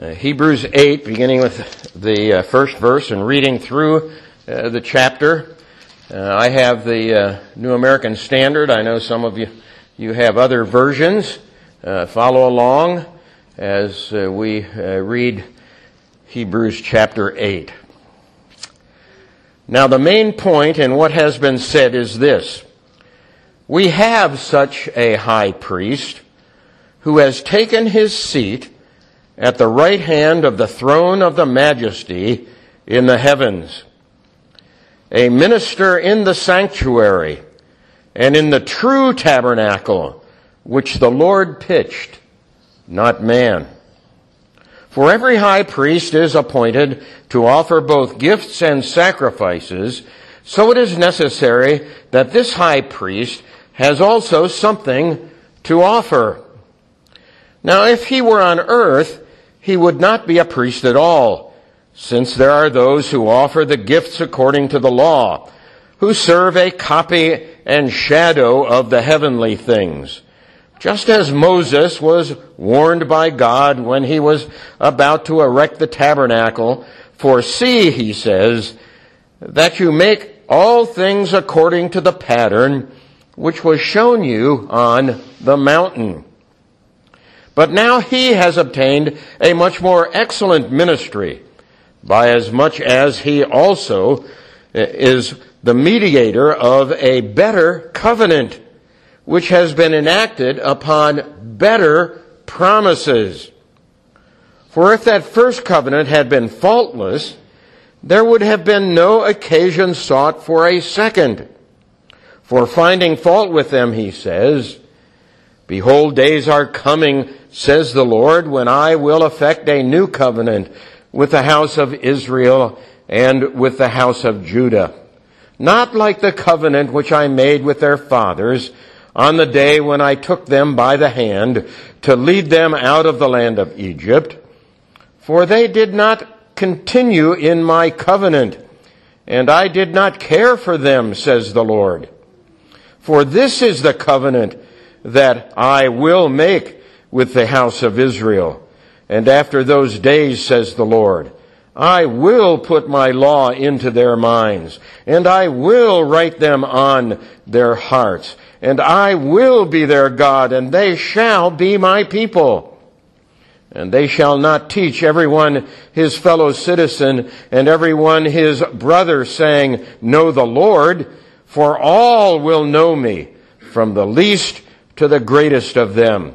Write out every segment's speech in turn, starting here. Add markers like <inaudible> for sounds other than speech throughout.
Uh, Hebrews 8, beginning with the uh, first verse and reading through uh, the chapter. Uh, I have the uh, New American Standard. I know some of you, you have other versions. Follow along as we read Hebrews chapter 8. Now the main point in what has been said is this. We have such a high priest who has taken his seat at the right hand of the throne of the majesty in the heavens. A minister in the sanctuary and in the true tabernacle which the Lord pitched, not man. For every high priest is appointed to offer both gifts and sacrifices, so it is necessary that this high priest has also something to offer. Now, if he were on earth, he would not be a priest at all, since there are those who offer the gifts according to the law, who serve a copy and shadow of the heavenly things. Just as Moses was warned by God when he was about to erect the tabernacle, for see, he says, that you make all things according to the pattern which was shown you on the mountain. But now he has obtained a much more excellent ministry, by as much as he also uh, is the mediator of a better covenant, which has been enacted upon better promises. For if that first covenant had been faultless, there would have been no occasion sought for a second. For finding fault with them, he says, Behold, days are coming, says the Lord, when I will effect a new covenant with the house of Israel and with the house of Judah. Not like the covenant which I made with their fathers on the day when I took them by the hand to lead them out of the land of Egypt. For they did not continue in my covenant, and I did not care for them, says the Lord. For this is the covenant that I will make with the house of Israel. And after those days, says the Lord, I will put my law into their minds, and I will write them on their hearts, and I will be their God, and they shall be my people. And they shall not teach everyone his fellow citizen and everyone his brother saying, Know the Lord, for all will know me, from the least to the greatest of them.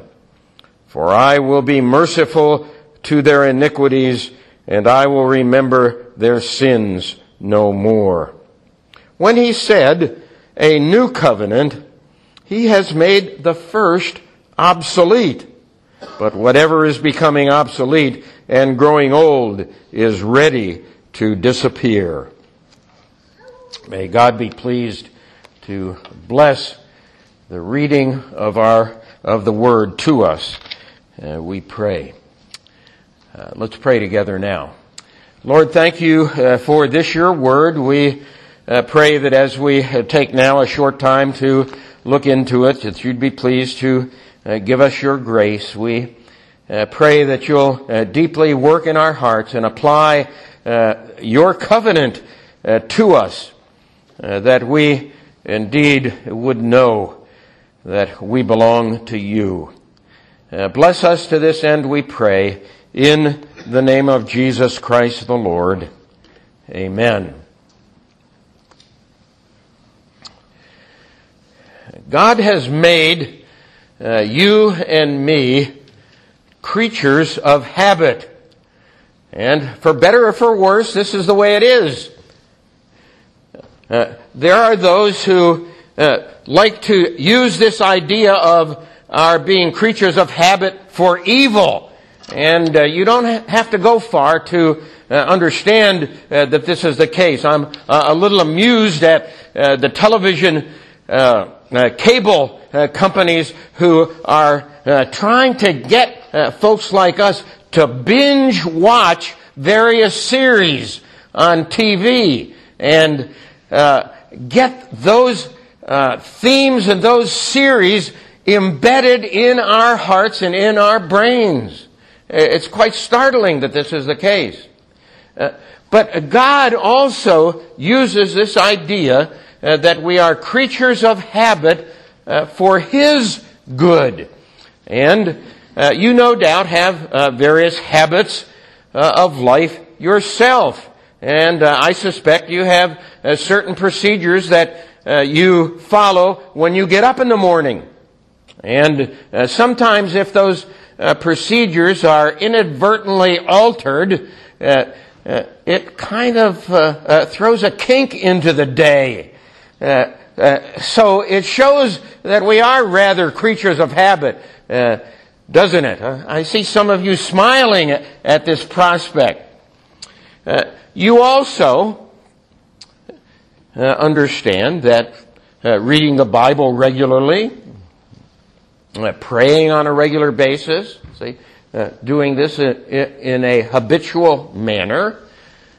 For I will be merciful to their iniquities, and I will remember their sins no more. When he said, a new covenant, he has made the first obsolete. But whatever is becoming obsolete and growing old is ready to disappear. May God be pleased to bless the reading of our of the word to us. Uh, we pray. Uh, let's pray together now. Lord, thank you uh, for this your word. We uh, pray that as we uh, take now a short time to look into it, that you'd be pleased to uh, give us your grace. We pray that you'll deeply work in our hearts and apply your covenant to us, that we indeed would know that we belong to you. Uh, bless us to this end, we pray, in the name of Jesus Christ the Lord. Amen. God has made uh, you and me creatures of habit. And for better or for worse, this is the way it is. Uh, there are those who uh, like to use this idea of our being creatures of habit for evil. And uh, you don't have to go far to uh, understand uh, that this is the case. I'm uh, a little amused at uh, the television cable companies who are trying to get folks like us to binge watch various series on TV and get those uh, themes and those series embedded in our hearts and in our brains. it's quite startling that this is the case. Uh, but God also uses this idea uh, that we are creatures of habit uh, for His good. And you no doubt have various habits of life yourself. And I suspect you have certain procedures that you follow when you get up in the morning. And sometimes if those procedures are inadvertently altered, uh, it kind of uh, uh, throws a kink into the day. Uh, uh, so it shows that we are rather creatures of habit, uh, doesn't it? I see some of you smiling at this prospect. you also understand that reading the Bible regularly, praying on a regular basis, see, uh, doing this in a habitual manner,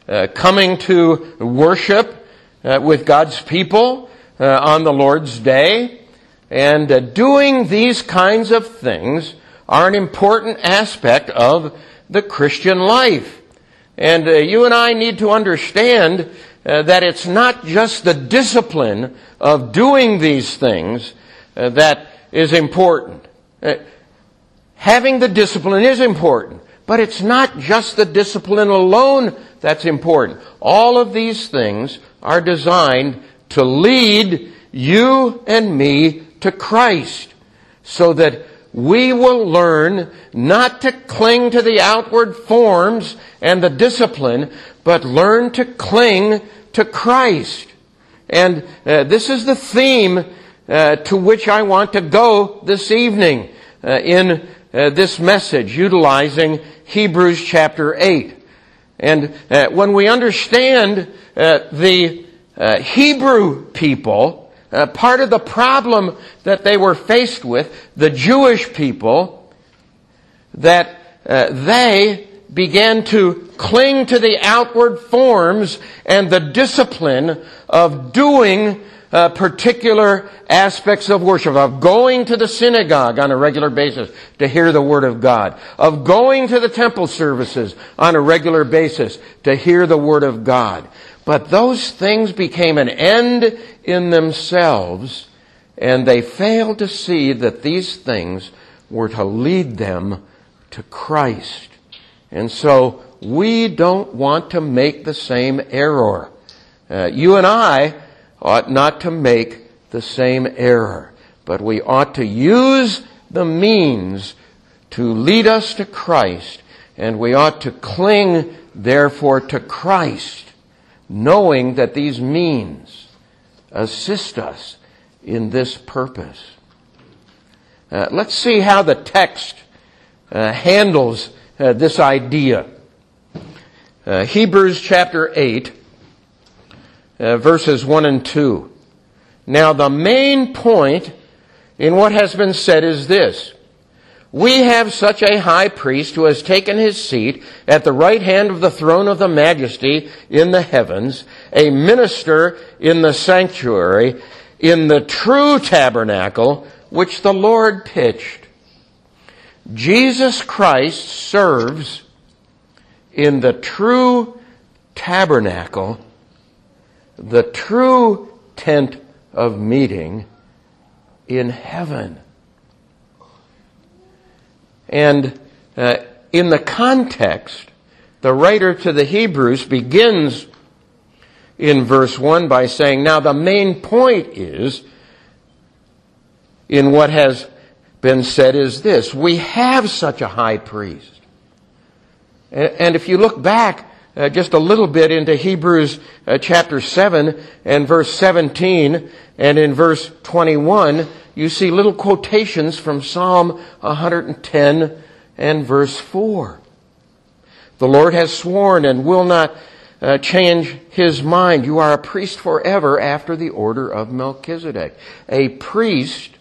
uh, coming to worship uh, with God's people uh, on the Lord's day, and uh, doing these kinds of things are an important aspect of the Christian life. And you and I need to understand that it's not just the discipline of doing these things that is important. Having the discipline is important, but it's not just the discipline alone that's important. All of these things are designed to lead you and me to Christ so that we will learn not to cling to the outward forms and the discipline, but learn to cling to Christ. And uh, this is the theme uh, to which I want to go this evening uh, in uh, this message utilizing Hebrews chapter 8. And uh, when we understand uh, the Hebrew people, part of the problem that they were faced with, the Jewish people, that they began to cling to the outward forms and the discipline of doing uh, particular aspects of worship, of going to the synagogue on a regular basis to hear the Word of God, of going to the temple services on a regular basis to hear the Word of God. But those things became an end in themselves, and they failed to see that these things were to lead them to Christ. And so we don't want to make the same error. Uh, you and I ought not to make the same error, but we ought to use the means to lead us to Christ, and we ought to cling, therefore, to Christ, knowing that these means assist us in this purpose. Uh, let's see how the text uh, handles uh, this idea. Uh, Hebrews chapter 8 uh, verses 1 and 2. Now, the main point in what has been said is this. We have such a high priest who has taken his seat at the right hand of the throne of the majesty in the heavens, a minister in the sanctuary, in the true tabernacle which the Lord pitched. Jesus Christ serves in the true tabernacle the true tent of meeting in heaven. And uh, in the context, the writer to the Hebrews begins in verse 1 by saying, Now the main point is, in what has been said, is this we have such a high priest. And if you look back uh, just a little bit into Hebrews uh, chapter 7 and verse 17 and in verse 21, you see little quotations from Psalm 110 and verse 4. The Lord has sworn and will not uh, change his mind. You are a priest forever after the order of Melchizedek. A priest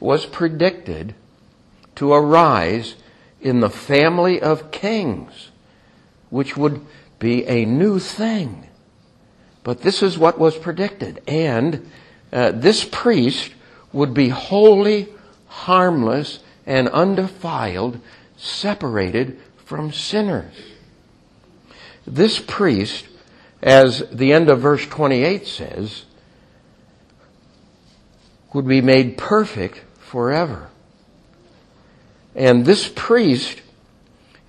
was predicted to arise in the family of kings, which would be a new thing. But this is what was predicted. And uh, this priest would be holy, harmless, and undefiled, separated from sinners. This priest, as the end of verse 28 says, would be made perfect forever. And this priest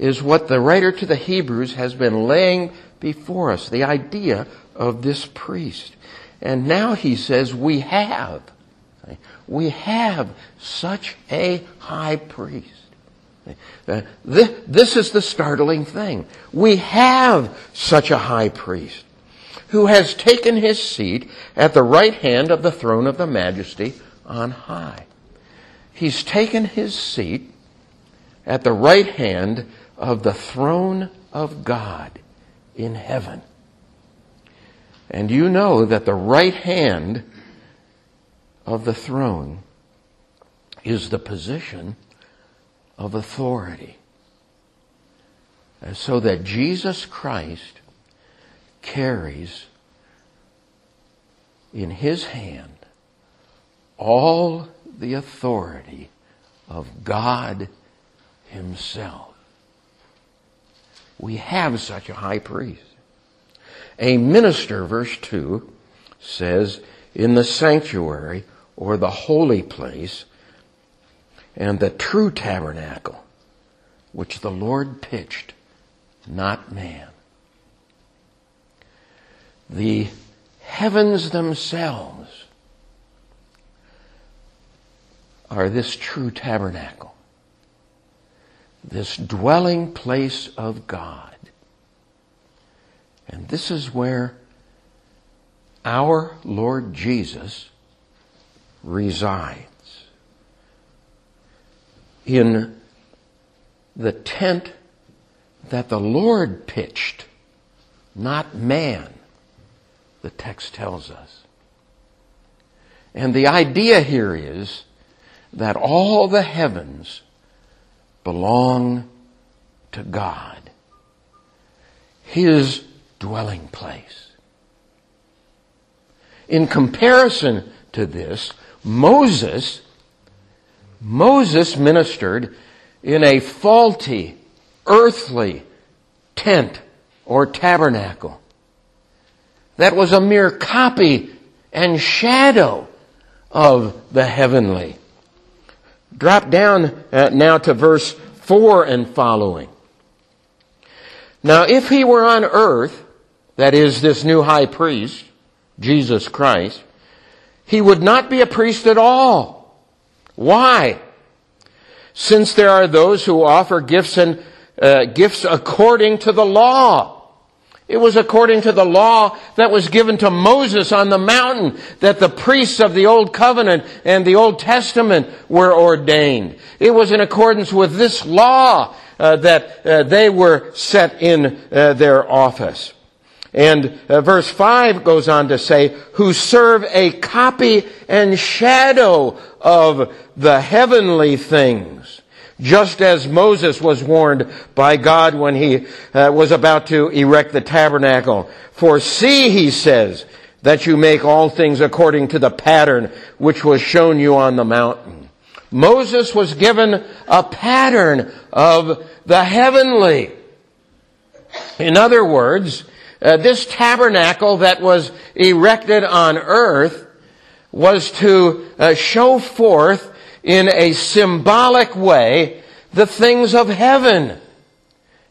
is what the writer to the Hebrews has been laying before us, the idea of this priest. And now he says, we have, we have such a high priest. Uh, this is the startling thing. We have such a high priest who has taken his seat at the right hand of the throne of the majesty on high. He's taken his seat at the right hand of the throne of God in heaven. And you know that the right hand of the throne is the position of authority. And so that Jesus Christ carries in his hand all the authority of God himself. We have such a high priest. A minister, verse 2, says, in the sanctuary or the holy place and the true tabernacle, which the Lord pitched, not man. The heavens themselves are this true tabernacle, this dwelling place of God. And this is where our Lord Jesus resides. In the tent that the Lord pitched, not man, the text tells us. And the idea here is that all the heavens belong to God. His dwelling place. In comparison to this, Moses, Moses ministered in a faulty, earthly tent or tabernacle. That was a mere copy and shadow of the heavenly. Drop down uh, now to verse 4 and following. Now, if he were on earth, that is, this new high priest, Jesus Christ, he would not be a priest at all. Why? Since there are those who offer gifts and uh, gifts according to the law. It was according to the law that was given to Moses on the mountain that the priests of the Old Covenant and the Old Testament were ordained. It was in accordance with this law uh, that uh, they were set in uh, their office. And uh, verse 5 goes on to say, who serve a copy and shadow of the heavenly things. Just as Moses was warned by God when he uh, was about to erect the tabernacle. For see, he says, that you make all things according to the pattern which was shown you on the mountain. Moses was given a pattern of the heavenly. In other words, uh, this tabernacle that was erected on earth was to uh, show forth in a symbolic way the things of heaven.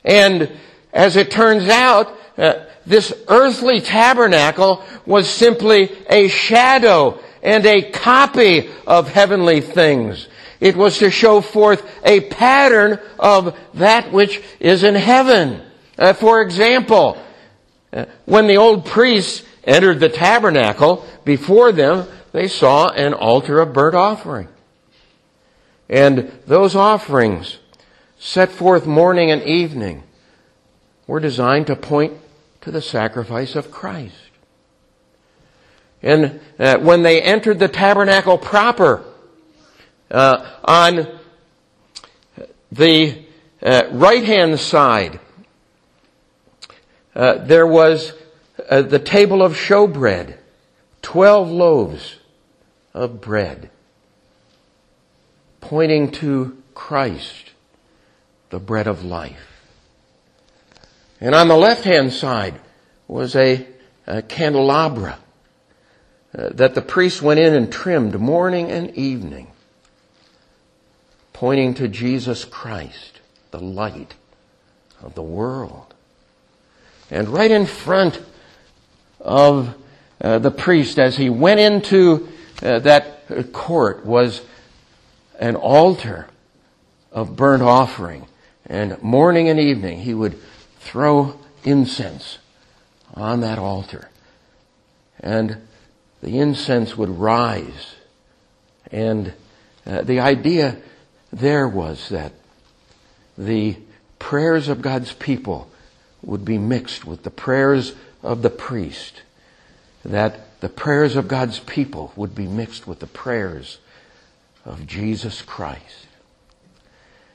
And as it turns out, uh, this earthly tabernacle was simply a shadow and a copy of heavenly things. It was to show forth a pattern of that which is in heaven. Uh, for example, when the old priests entered the tabernacle, before them they saw an altar of burnt offering. And those offerings, set forth morning and evening, were designed to point to the sacrifice of Christ. And uh, when they entered the tabernacle proper, uh, on the uh, right hand side, uh, there was uh, the table of showbread, 12 loaves of bread, pointing to Christ, the bread of life. And on the left hand side was a, a candelabra uh, that the priest went in and trimmed morning and evening, pointing to Jesus Christ, the light of the world. And right in front of uh, the priest, as he went into uh, that court, was an altar of burnt offering. And morning and evening, he would throw incense on that altar. And the incense would rise. And uh, the idea there was that the prayers of God's people would be mixed with the prayers of the priest. That the prayers of God's people would be mixed with the prayers of Jesus Christ.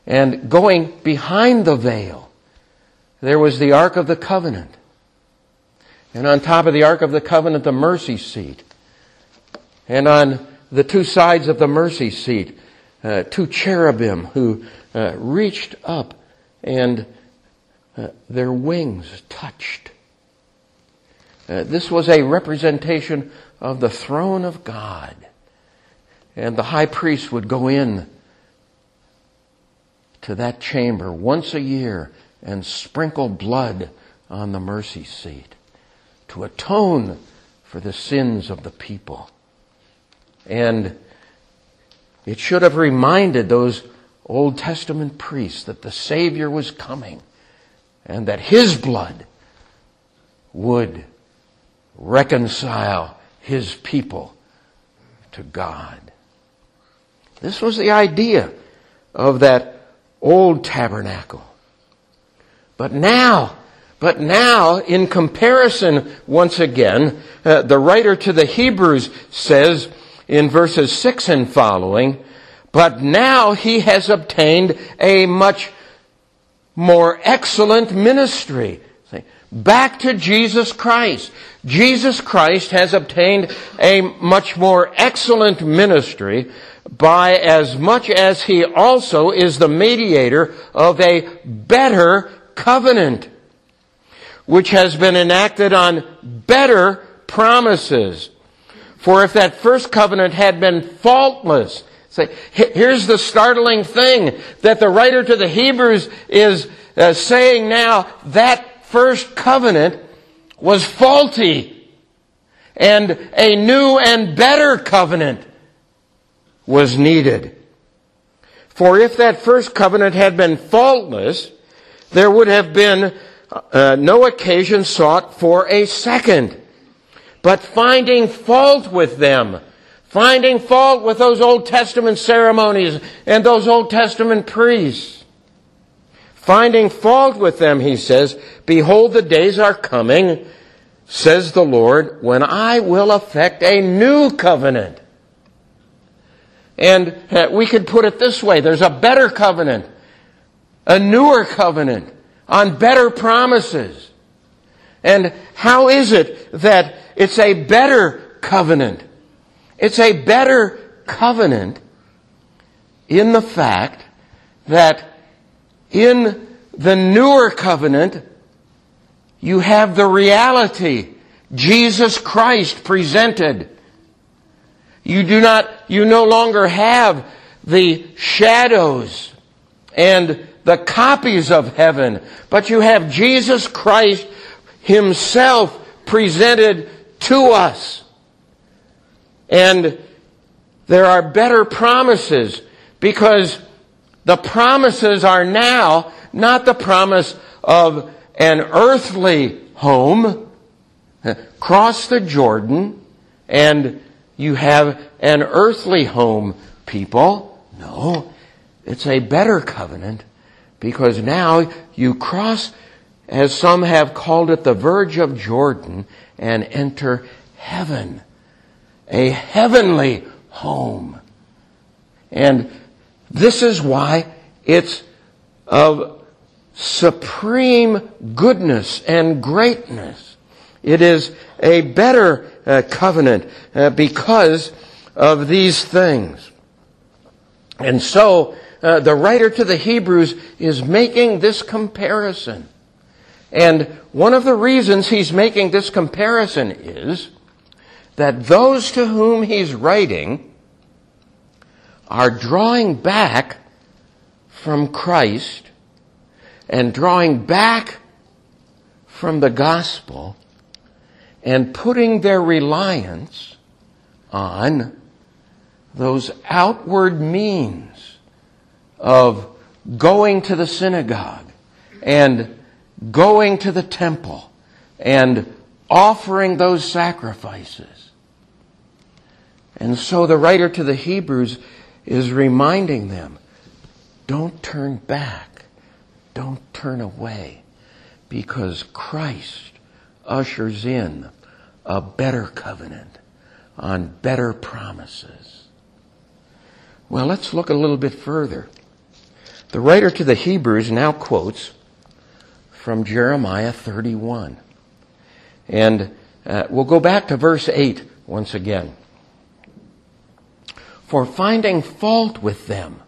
And going behind the veil, there was the Ark of the Covenant. And on top of the Ark of the Covenant, the mercy seat. And on the two sides of the mercy seat, uh, two cherubim who uh, reached up and uh, their wings touched. Uh, this was a representation of the throne of God. And the high priest would go in to that chamber once a year and sprinkle blood on the mercy seat to atone for the sins of the people. And it should have reminded those Old Testament priests that the Savior was coming and that His blood would reconcile His people to God. This was the idea of that old tabernacle. But now, but now, in comparison, once again, uh, the writer to the Hebrews says in verses 6 and following, but now he has obtained a much more excellent ministry. Back to Jesus Christ. Jesus Christ has obtained a much more excellent ministry by as much as he also is the mediator of a better covenant, which has been enacted on better promises. For if that first covenant had been faultless, say, here's the startling thing that the writer to the Hebrews is uh, saying now, that first covenant was faulty. And a new and better covenant was needed. For if that first covenant had been faultless, there would have been uh, no occasion sought for a second. But finding fault with them, finding fault with those Old Testament ceremonies and those Old Testament priests, finding fault with them, he says, behold, the days are coming, says the Lord, when I will effect a new covenant. And uh, we could put it this way. There's a better covenant a newer covenant on better promises. And how is it that it's a better covenant? It's a better covenant in the fact that in the newer covenant, you have the reality, Jesus Christ presented. You do not, you no longer have the shadows and the copies of heaven, but you have Jesus Christ Himself presented to us. And there are better promises because the promises are now not the promise of an earthly home. <laughs> Cross the Jordan and you have an earthly home, people. No, it's a better covenant because now you cross, as some have called it, the verge of Jordan and enter heaven. A heavenly home. And this is why it's of supreme goodness and greatness. It is a better uh, covenant uh, because of these things. And so, uh, the writer to the Hebrews is making this comparison. And one of the reasons he's making this comparison is that those to whom he's writing are drawing back from Christ and drawing back from the gospel and putting their reliance on those outward means of going to the synagogue and going to the temple and offering those sacrifices. And so the writer to the Hebrews is reminding them, don't turn back. Don't turn away because Christ ushers in a better covenant on better promises. Well, let's look a little bit further. The writer to the Hebrews now quotes from Jeremiah 31. And uh, we'll go back to verse 8 once again. For finding fault with them,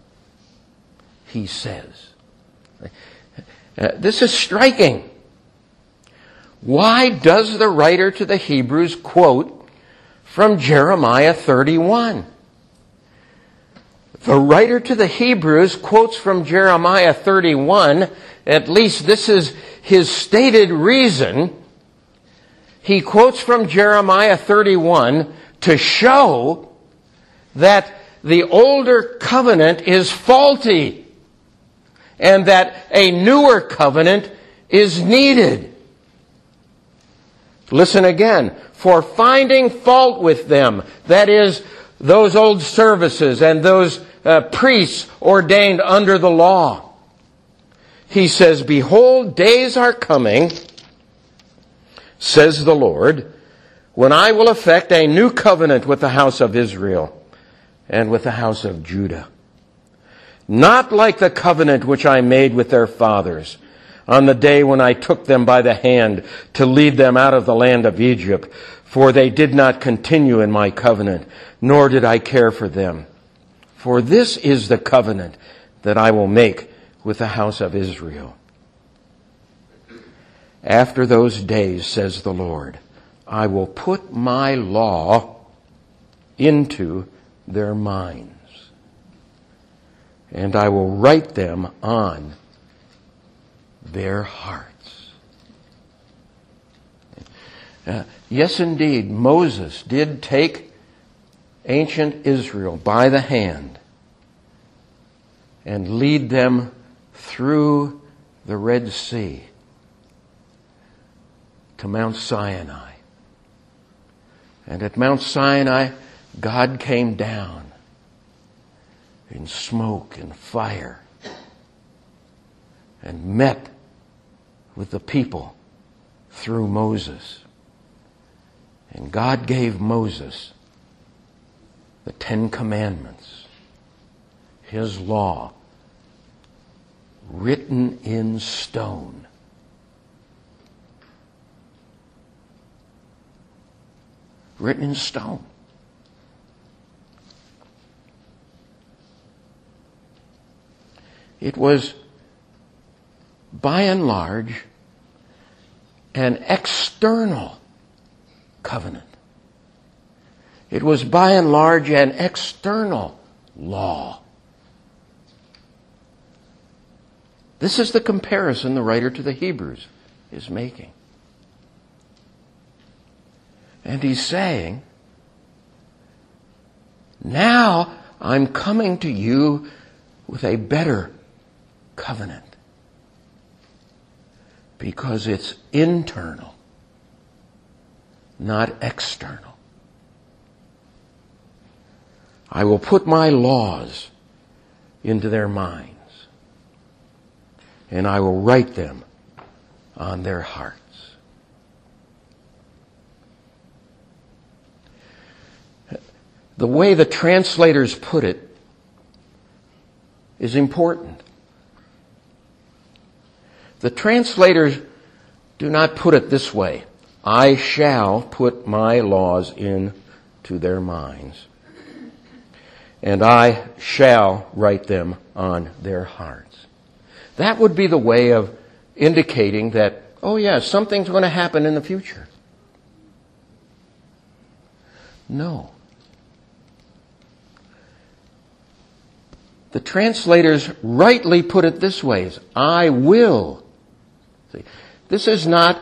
he says. Uh, this is striking. Why does the writer to the Hebrews quote from Jeremiah 31? The writer to the Hebrews quotes from Jeremiah 31, at least this is his stated reason. He quotes from Jeremiah 31 to show that the older covenant is faulty and that a newer covenant is needed. Listen again. For finding fault with them, that is, those old services and those uh, priests ordained under the law. He says, Behold, days are coming, says the Lord, when I will effect a new covenant with the house of Israel and with the house of Judah. Not like the covenant which I made with their fathers on the day when I took them by the hand to lead them out of the land of Egypt, for they did not continue in my covenant, nor did I care for them. For this is the covenant that I will make with the house of Israel. After those days, says the Lord, I will put my law into their minds, and I will write them on their hearts. Uh, yes, indeed, Moses did take ancient Israel by the hand and lead them through the Red Sea to Mount Sinai. And at Mount Sinai, God came down in smoke and fire and met with the people through Moses. And God gave Moses the Ten Commandments, His law, written in stone. Written in stone. It was by and large, an external covenant. It was by and large an external law. This is the comparison the writer to the Hebrews is making. And he's saying, now I'm coming to you with a better covenant because it's internal, not external. I will put my laws into their minds, and I will write them on their hearts. The way the translators put it is important. The translators do not put it this way. I shall put my laws into their minds, and I shall write them on their hearts. That would be the way of indicating that oh yeah, something's going to happen in the future. No. The translators rightly put it this way, I will. See, this is not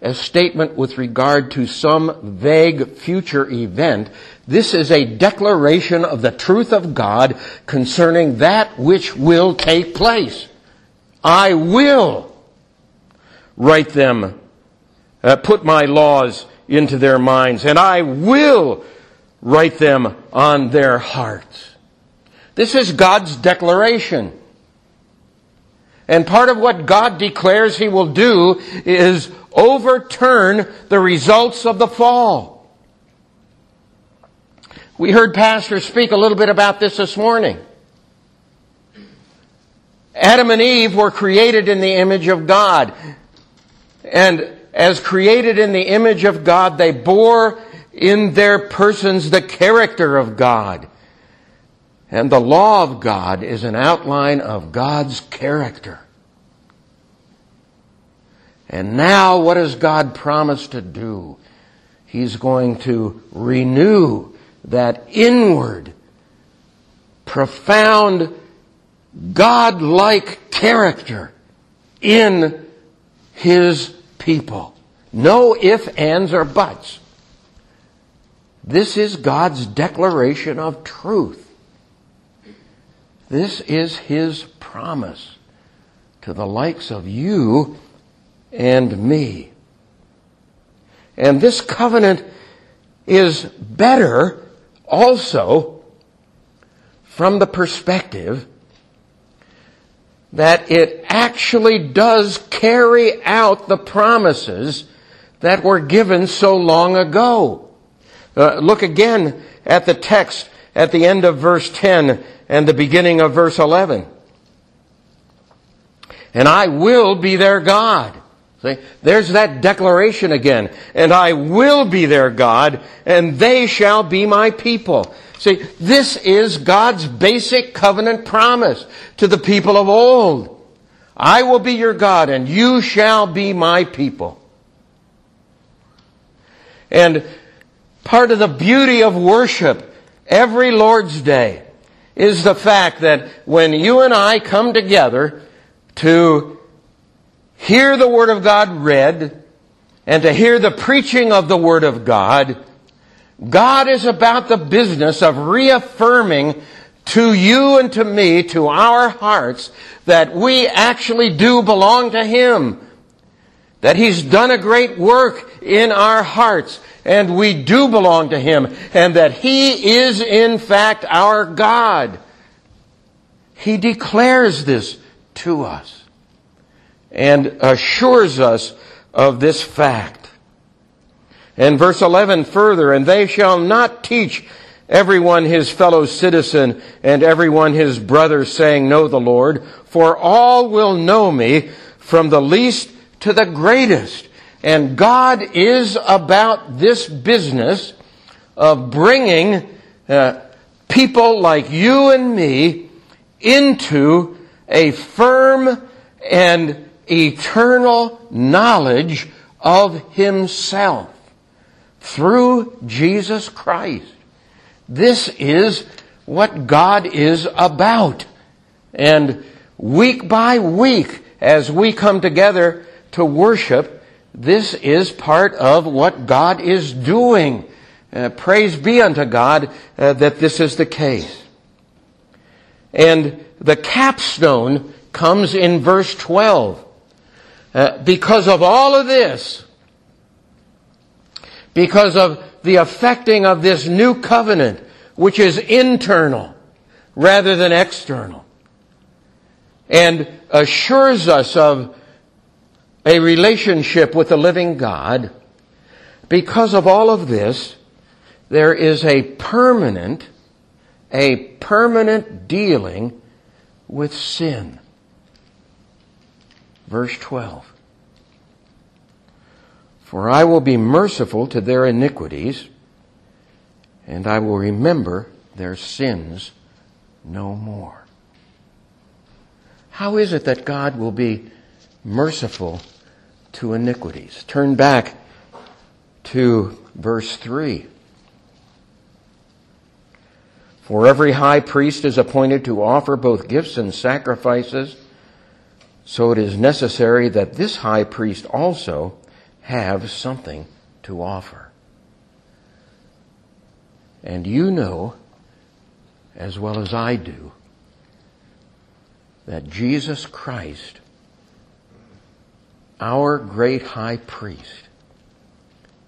a statement with regard to some vague future event. This is a declaration of the truth of God concerning that which will take place. I will write them, uh, put my laws into their minds, and I will write them on their hearts. This is God's declaration. And part of what God declares He will do is overturn the results of the fall. We heard pastors speak a little bit about this this morning. Adam and Eve were created in the image of God. And as created in the image of God, they bore in their persons the character of God. And the law of God is an outline of God's character. And now what does God promise to do? He's going to renew that inward, profound, God-like character in His people. No ifs, ands, or buts. This is God's declaration of truth. This is His promise to the likes of you and me. And this covenant is better also from the perspective that it actually does carry out the promises that were given so long ago. Uh, look again at the text at the end of verse 10 and the beginning of verse 11. And I will be their God. See, there's that declaration again. And I will be their God, and they shall be my people. See, this is God's basic covenant promise to the people of old. I will be your God, and you shall be my people. And part of the beauty of worship every Lord's Day is the fact that when you and I come together to hear the Word of God read and to hear the preaching of the Word of God, God is about the business of reaffirming to you and to me, to our hearts, that we actually do belong to Him. That He's done a great work in our hearts, and we do belong to Him, and that He is in fact our God. He declares this to us and assures us of this fact. And verse 11 further, and they shall not teach everyone his fellow citizen and everyone his brother saying, know the Lord, for all will know me from the least to the greatest. And God is about this business of bringing uh, people like you and me into a firm and eternal knowledge of Himself through Jesus Christ. This is what God is about. And week by week, as we come together to worship, this is part of what God is doing. Uh, praise be unto God uh, that this is the case. And the capstone comes in verse 12. Uh, because of all of this, because of the affecting of this new covenant, which is internal rather than external, and assures us of a relationship with the living God, because of all of this, there is a permanent, a permanent dealing with sin. Verse 12. For I will be merciful to their iniquities, and I will remember their sins no more. How is it that God will be merciful to iniquities. Turn back to verse 3. For every high priest is appointed to offer both gifts and sacrifices, so it is necessary that this high priest also have something to offer. And you know, as well as I do, that Jesus Christ, our great high priest,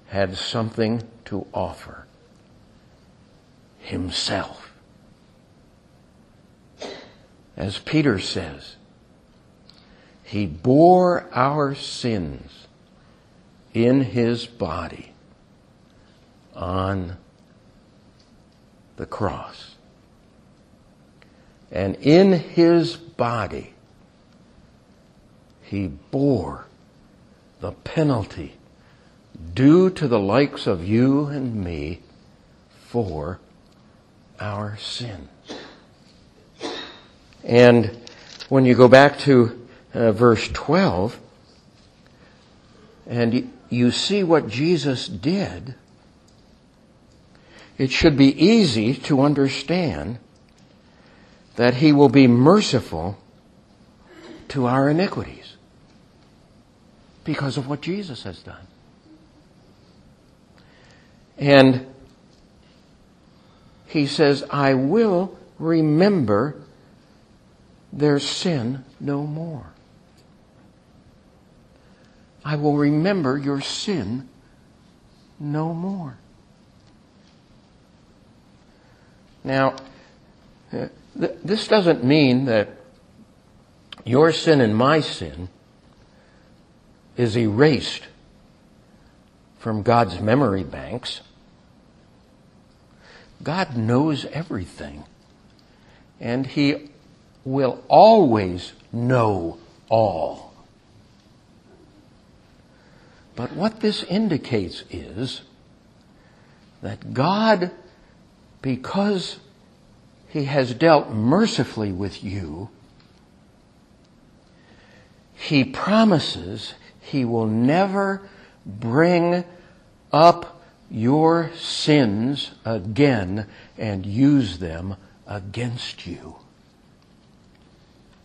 had something to offer himself. As Peter says, he bore our sins in his body on the cross. And in his body, he bore the penalty due to the likes of you and me for our sins. And when you go back to uh, verse 12, and you see what Jesus did, it should be easy to understand that he will be merciful to our iniquities because of what Jesus has done. And he says, I will remember their sin no more. I will remember your sin no more. Now, uh, this doesn't mean that your sin and my sin is erased from God's memory banks. God knows everything. And He will always know all. But what this indicates is that God, because He has dealt mercifully with you, He promises He will never bring up your sins again and use them against you.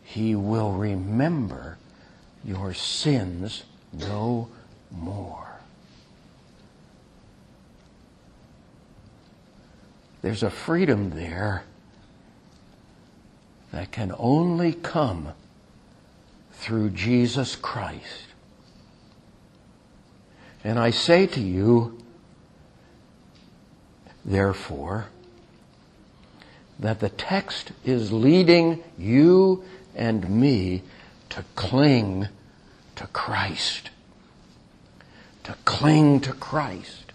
He will remember your sins no more. There's a freedom there that can only come through Jesus Christ. And I say to you, therefore, that the text is leading you and me to cling to Christ. To cling to Christ.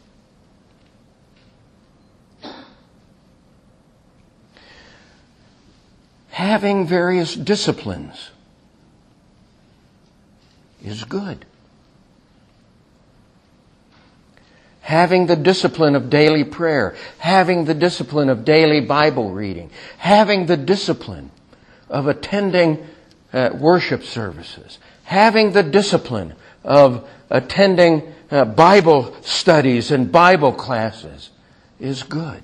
Having various disciplines is good. Having the discipline of daily prayer, having the discipline of daily Bible reading, having the discipline of attending uh, worship services, having the discipline of attending uh, Bible studies and Bible classes is good.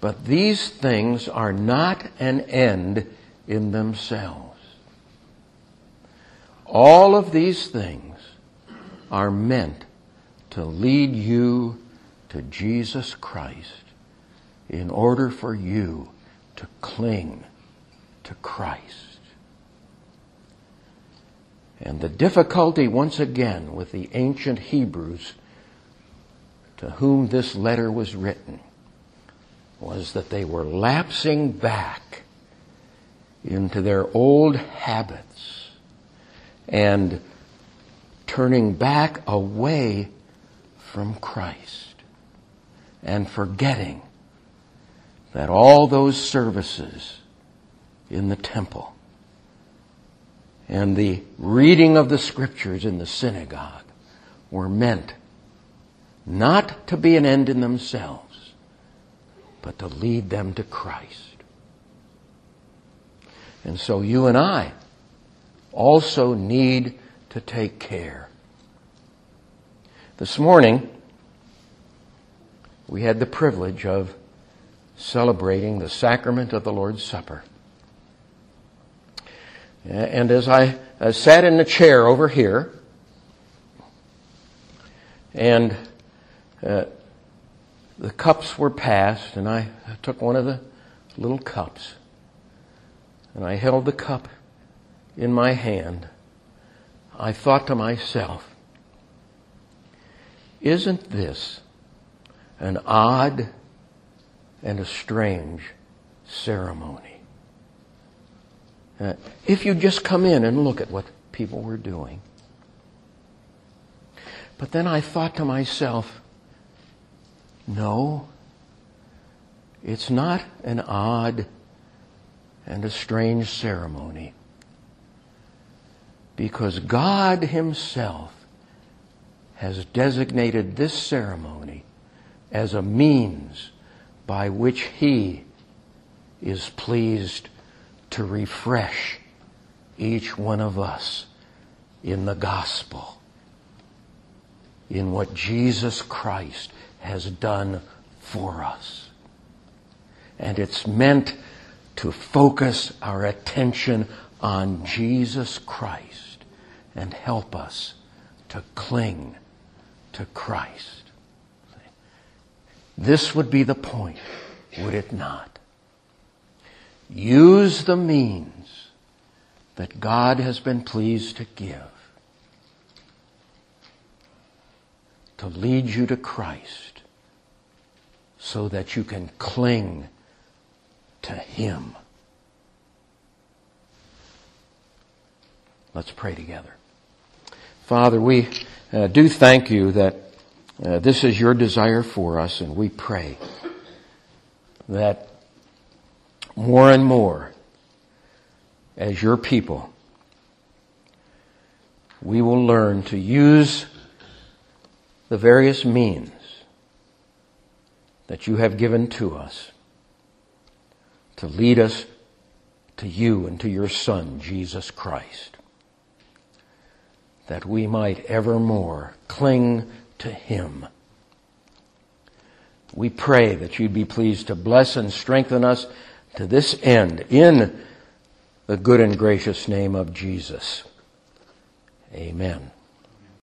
But these things are not an end in themselves. All of these things are meant to lead you to Jesus Christ in order for you to cling to Christ. And the difficulty, once again, with the ancient Hebrews to whom this letter was written was that they were lapsing back into their old habits and turning back away from Christ and forgetting that all those services in the temple and the reading of the scriptures in the synagogue were meant not to be an end in themselves, but to lead them to Christ. And so you and I also need to take care. This morning, we had the privilege of celebrating the sacrament of the Lord's Supper. And as I sat in the chair over here, and uh, the cups were passed, and I took one of the little cups, and I held the cup in my hand. I thought to myself, isn't this an odd and a strange ceremony? Uh, if you just come in and look at what people were doing. But then I thought to myself, no, it's not an odd and a strange ceremony. Because God Himself has designated this ceremony as a means by which He is pleased to refresh each one of us in the gospel, in what Jesus Christ has done for us. And it's meant to focus our attention on Jesus Christ and help us to cling to Christ. This would be the point, would it not? Use the means that God has been pleased to give to lead you to Christ so that you can cling to Him. Let's pray together. Father, we uh, do thank you that uh, this is your desire for us, and we pray that more and more, as your people, we will learn to use the various means that you have given to us to lead us to you and to your Son, Jesus Christ, that we might evermore cling to Him. We pray that you'd be pleased to bless and strengthen us to this end in the good and gracious name of Jesus. Amen.